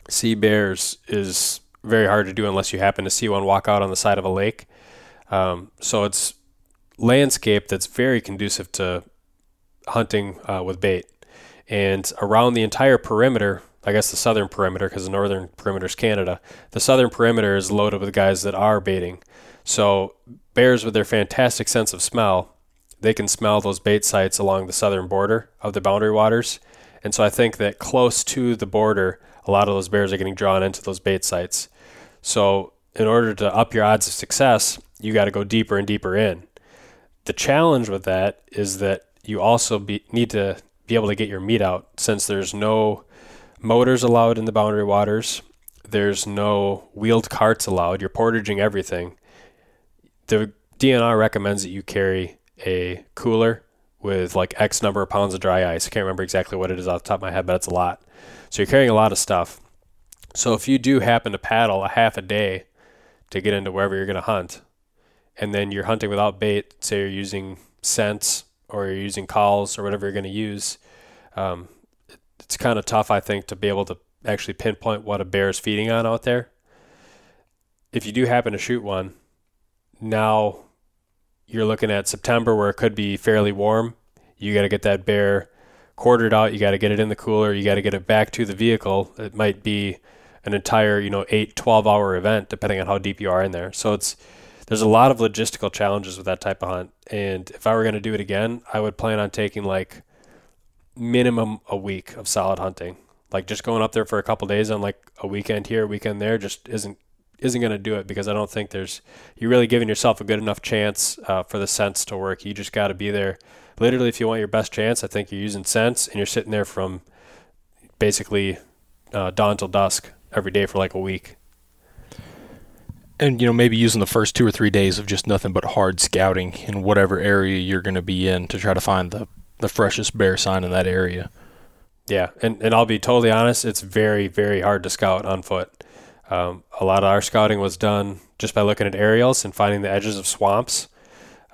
see bears is very hard to do unless you happen to see one walk out on the side of a lake. Um, so it's landscape that's very conducive to hunting uh, with bait. And around the entire perimeter, I guess the southern perimeter, because the northern perimeter is Canada, the southern perimeter is loaded with guys that are baiting. So bears, with their fantastic sense of smell, they can smell those bait sites along the southern border of the boundary waters. And so I think that close to the border, a lot of those bears are getting drawn into those bait sites. So in order to up your odds of success, you got to go deeper and deeper in. The challenge with that is that you also be, need to be able to get your meat out since there's no motors allowed in the boundary waters. There's no wheeled carts allowed. You're portaging everything. The DNR recommends that you carry a cooler with like X number of pounds of dry ice. I can't remember exactly what it is off the top of my head, but it's a lot. So you're carrying a lot of stuff. So if you do happen to paddle a half a day to get into wherever you're going to hunt, and then you're hunting without bait, say you're using scents or you're using calls or whatever you're going to use, um, it's kind of tough, I think, to be able to actually pinpoint what a bear is feeding on out there. If you do happen to shoot one, now you're looking at September where it could be fairly warm. You got to get that bear quartered out. You got to get it in the cooler. You got to get it back to the vehicle. It might be an entire, you know, eight, 12 hour event, depending on how deep you are in there. So it's, there's a lot of logistical challenges with that type of hunt. And if I were going to do it again, I would plan on taking like minimum a week of solid hunting. Like just going up there for a couple days on like a weekend here, weekend there, just isn't isn't going to do it because I don't think there's you're really giving yourself a good enough chance uh, for the sense to work. You just got to be there. Literally, if you want your best chance, I think you're using sense and you're sitting there from basically uh, dawn till dusk every day for like a week. and you know maybe using the first two or three days of just nothing but hard scouting in whatever area you're going to be in to try to find the the freshest bear sign in that area. Yeah, and and I'll be totally honest, it's very very hard to scout on foot. Um, a lot of our scouting was done just by looking at aerials and finding the edges of swamps,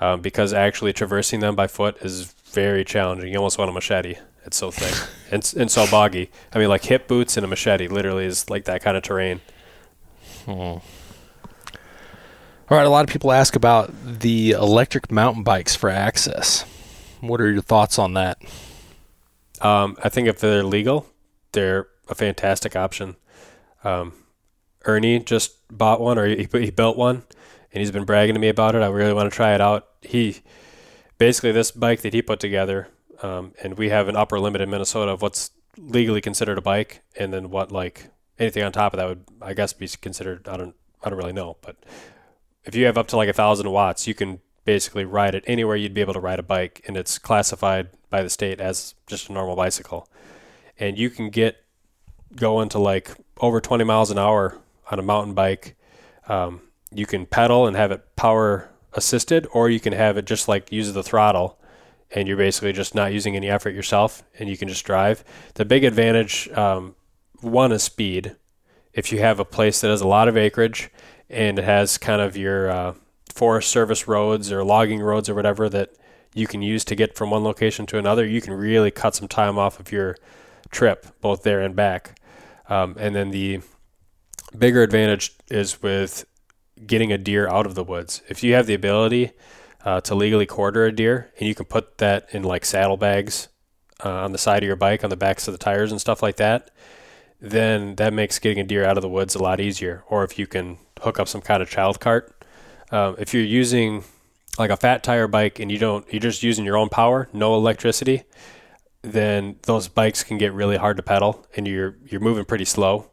um, because actually traversing them by foot is very challenging. You almost want a machete. It's so thick and and so boggy. I mean, like hip boots and a machete literally is like that kind of terrain. Hmm. All right, a lot of people ask about the electric mountain bikes for access. What are your thoughts on that? Um, I think if they're legal, they're a fantastic option. Um, Ernie just bought one, or he, he built one, and he's been bragging to me about it. I really want to try it out. He basically this bike that he put together, um, and we have an upper limit in Minnesota of what's legally considered a bike, and then what like anything on top of that would, I guess, be considered. I don't, I don't really know, but if you have up to like a thousand watts, you can basically ride it anywhere you'd be able to ride a bike, and it's classified by the state as just a normal bicycle. And you can get going to like over 20 miles an hour on a mountain bike. Um, you can pedal and have it power assisted, or you can have it just like use the throttle, and you're basically just not using any effort yourself, and you can just drive. The big advantage, um, one is speed. If you have a place that has a lot of acreage and it has kind of your uh, forest service roads or logging roads or whatever that you can use to get from one location to another, you can really cut some time off of your trip, both there and back. Um, and then the bigger advantage is with getting a deer out of the woods. If you have the ability uh, to legally quarter a deer and you can put that in like saddlebags uh, on the side of your bike, on the backs of the tires and stuff like that, then that makes getting a deer out of the woods a lot easier. Or if you can hook up some kind of child cart. Um, if you're using like a fat tire bike and you don't, you're just using your own power, no electricity, then those bikes can get really hard to pedal and you're you're moving pretty slow.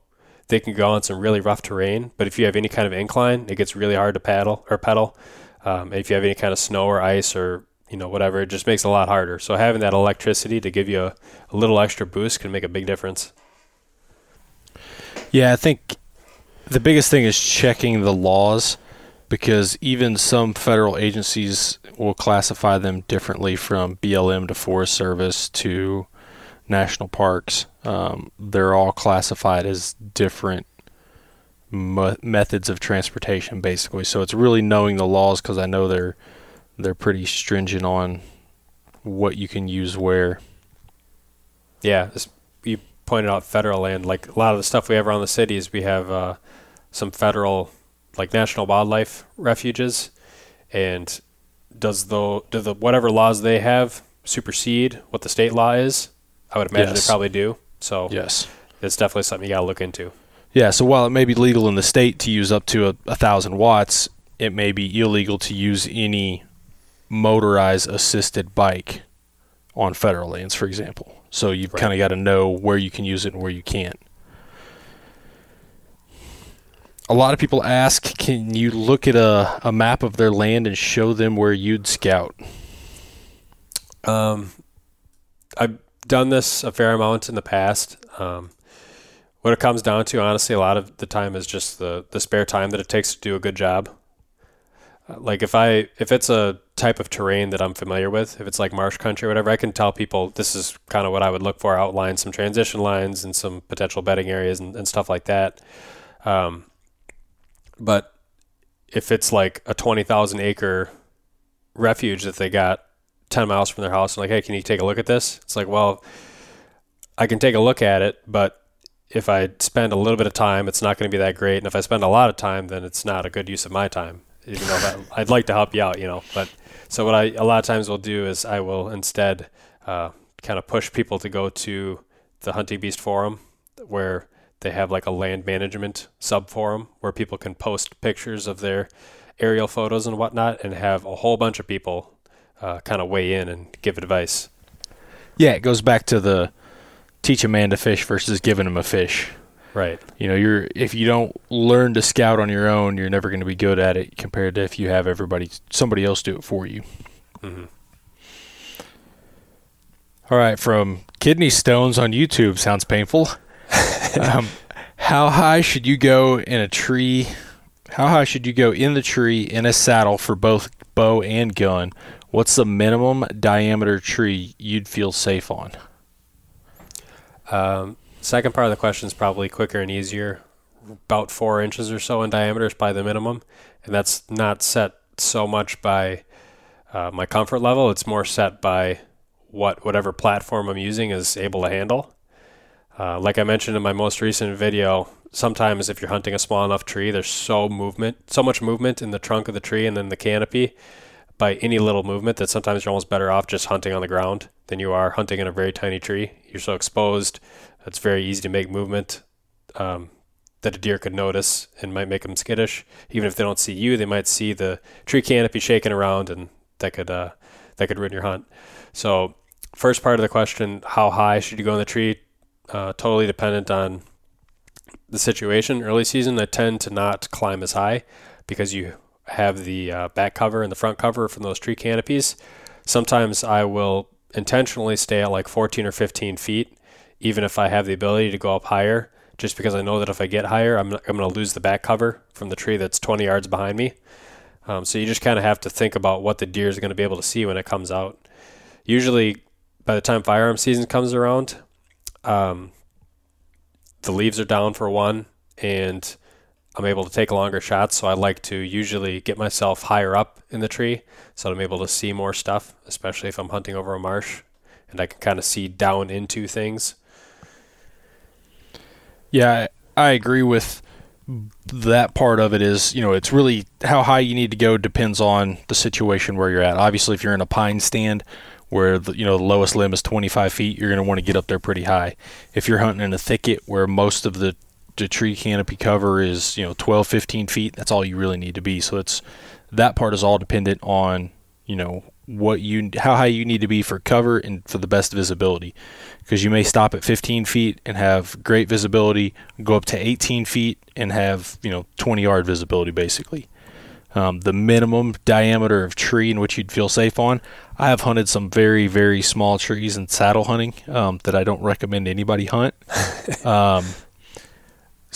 They can go on some really rough terrain, but if you have any kind of incline, it gets really hard to paddle or pedal. Um, if you have any kind of snow or ice or you know whatever, it just makes it a lot harder. So having that electricity to give you a, a little extra boost can make a big difference. Yeah, I think the biggest thing is checking the laws because even some federal agencies will classify them differently from BLM to Forest Service to national parks. Um, they're all classified as different m- methods of transportation, basically. So it's really knowing the laws because I know they're they're pretty stringent on what you can use where. Yeah, you pointed out federal land. Like a lot of the stuff we have around the cities, we have. Uh, some federal like national wildlife refuges and does the do the whatever laws they have supersede what the state law is i would imagine yes. they probably do so yes it's definitely something you got to look into yeah so while it may be legal in the state to use up to a, a thousand watts it may be illegal to use any motorized assisted bike on federal lands for example so you've right. kind of got to know where you can use it and where you can't a lot of people ask, can you look at a, a map of their land and show them where you'd scout? Um, I've done this a fair amount in the past. Um, what it comes down to, honestly, a lot of the time is just the, the spare time that it takes to do a good job. Uh, like if I if it's a type of terrain that I'm familiar with, if it's like marsh country or whatever, I can tell people this is kind of what I would look for. Outline some transition lines and some potential bedding areas and, and stuff like that. Um, but if it's like a 20,000 acre refuge that they got 10 miles from their house and like, hey, can you take a look at this? It's like, well, I can take a look at it, but if I spend a little bit of time, it's not going to be that great. And if I spend a lot of time, then it's not a good use of my time. Even though that, I'd like to help you out, you know. But so what I a lot of times will do is I will instead uh, kind of push people to go to the Hunting Beast forum where they have like a land management sub forum where people can post pictures of their aerial photos and whatnot and have a whole bunch of people uh, kind of weigh in and give advice. Yeah, it goes back to the teach a man to fish versus giving him a fish. Right. You know, you're if you don't learn to scout on your own, you're never going to be good at it compared to if you have everybody somebody else do it for you. Mm-hmm. All right, from kidney stones on YouTube sounds painful. um, how high should you go in a tree? How high should you go in the tree in a saddle for both bow and gun? What's the minimum diameter tree you'd feel safe on? Um, second part of the question is probably quicker and easier. About four inches or so in diameter is probably the minimum, and that's not set so much by uh, my comfort level. It's more set by what whatever platform I'm using is able to handle. Uh, like I mentioned in my most recent video, sometimes if you're hunting a small enough tree, there's so movement, so much movement in the trunk of the tree and then the canopy by any little movement that sometimes you're almost better off just hunting on the ground than you are hunting in a very tiny tree. You're so exposed, it's very easy to make movement um, that a deer could notice and might make them skittish. Even if they don't see you, they might see the tree canopy shaking around, and that could uh, that could ruin your hunt. So, first part of the question: How high should you go in the tree? Uh, totally dependent on the situation. Early season, I tend to not climb as high because you have the uh, back cover and the front cover from those tree canopies. Sometimes I will intentionally stay at like 14 or 15 feet, even if I have the ability to go up higher, just because I know that if I get higher, I'm, I'm going to lose the back cover from the tree that's 20 yards behind me. Um, so you just kind of have to think about what the deer is going to be able to see when it comes out. Usually, by the time firearm season comes around, um, the leaves are down for one, and I'm able to take longer shots. So I like to usually get myself higher up in the tree so I'm able to see more stuff, especially if I'm hunting over a marsh and I can kind of see down into things. Yeah, I agree with that part of it is, you know, it's really how high you need to go depends on the situation where you're at. Obviously, if you're in a pine stand where the, you know the lowest limb is 25 feet, you're going to want to get up there pretty high. If you're hunting in a thicket where most of the the tree canopy cover is you know 12 15 feet that's all you really need to be. So it's that part is all dependent on you know what you how high you need to be for cover and for the best visibility. Because you may stop at 15 feet and have great visibility go up to 18 feet and have you know 20 yard visibility basically. Um, the minimum diameter of tree in which you'd feel safe on i have hunted some very very small trees in saddle hunting um, that i don't recommend anybody hunt. Um,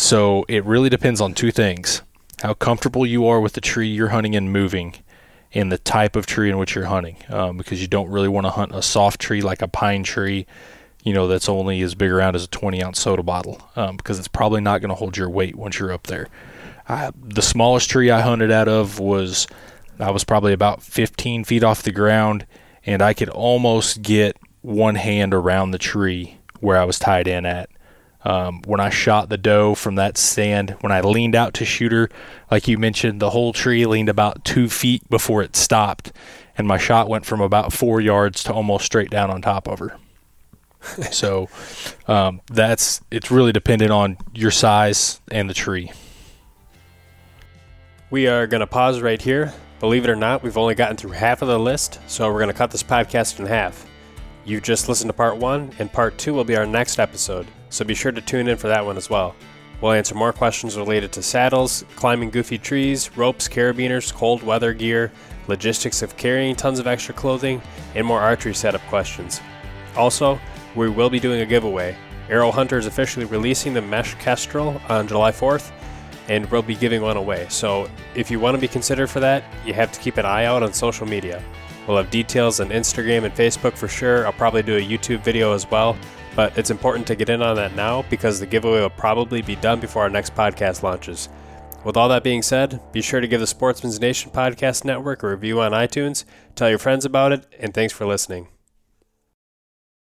so it really depends on two things how comfortable you are with the tree you're hunting and moving, and the type of tree in which you're hunting. Um, because you don't really want to hunt a soft tree like a pine tree, you know, that's only as big around as a 20 ounce soda bottle, um, because it's probably not going to hold your weight once you're up there. I, the smallest tree I hunted out of was, I was probably about 15 feet off the ground, and I could almost get one hand around the tree where I was tied in at. Um, when I shot the doe from that stand, when I leaned out to shoot her, like you mentioned, the whole tree leaned about two feet before it stopped, and my shot went from about four yards to almost straight down on top of her. so um, that's it's really dependent on your size and the tree. We are going to pause right here. Believe it or not, we've only gotten through half of the list, so we're going to cut this podcast in half. You've just listened to part one, and part two will be our next episode so be sure to tune in for that one as well. We'll answer more questions related to saddles, climbing goofy trees, ropes, carabiners, cold weather gear, logistics of carrying tons of extra clothing, and more archery setup questions. Also, we will be doing a giveaway. Aero Hunter is officially releasing the Mesh Kestrel on July 4th, and we'll be giving one away. So if you want to be considered for that, you have to keep an eye out on social media. We'll have details on Instagram and Facebook for sure. I'll probably do a YouTube video as well. But it's important to get in on that now because the giveaway will probably be done before our next podcast launches. With all that being said, be sure to give the Sportsman's Nation Podcast Network a review on iTunes, tell your friends about it, and thanks for listening.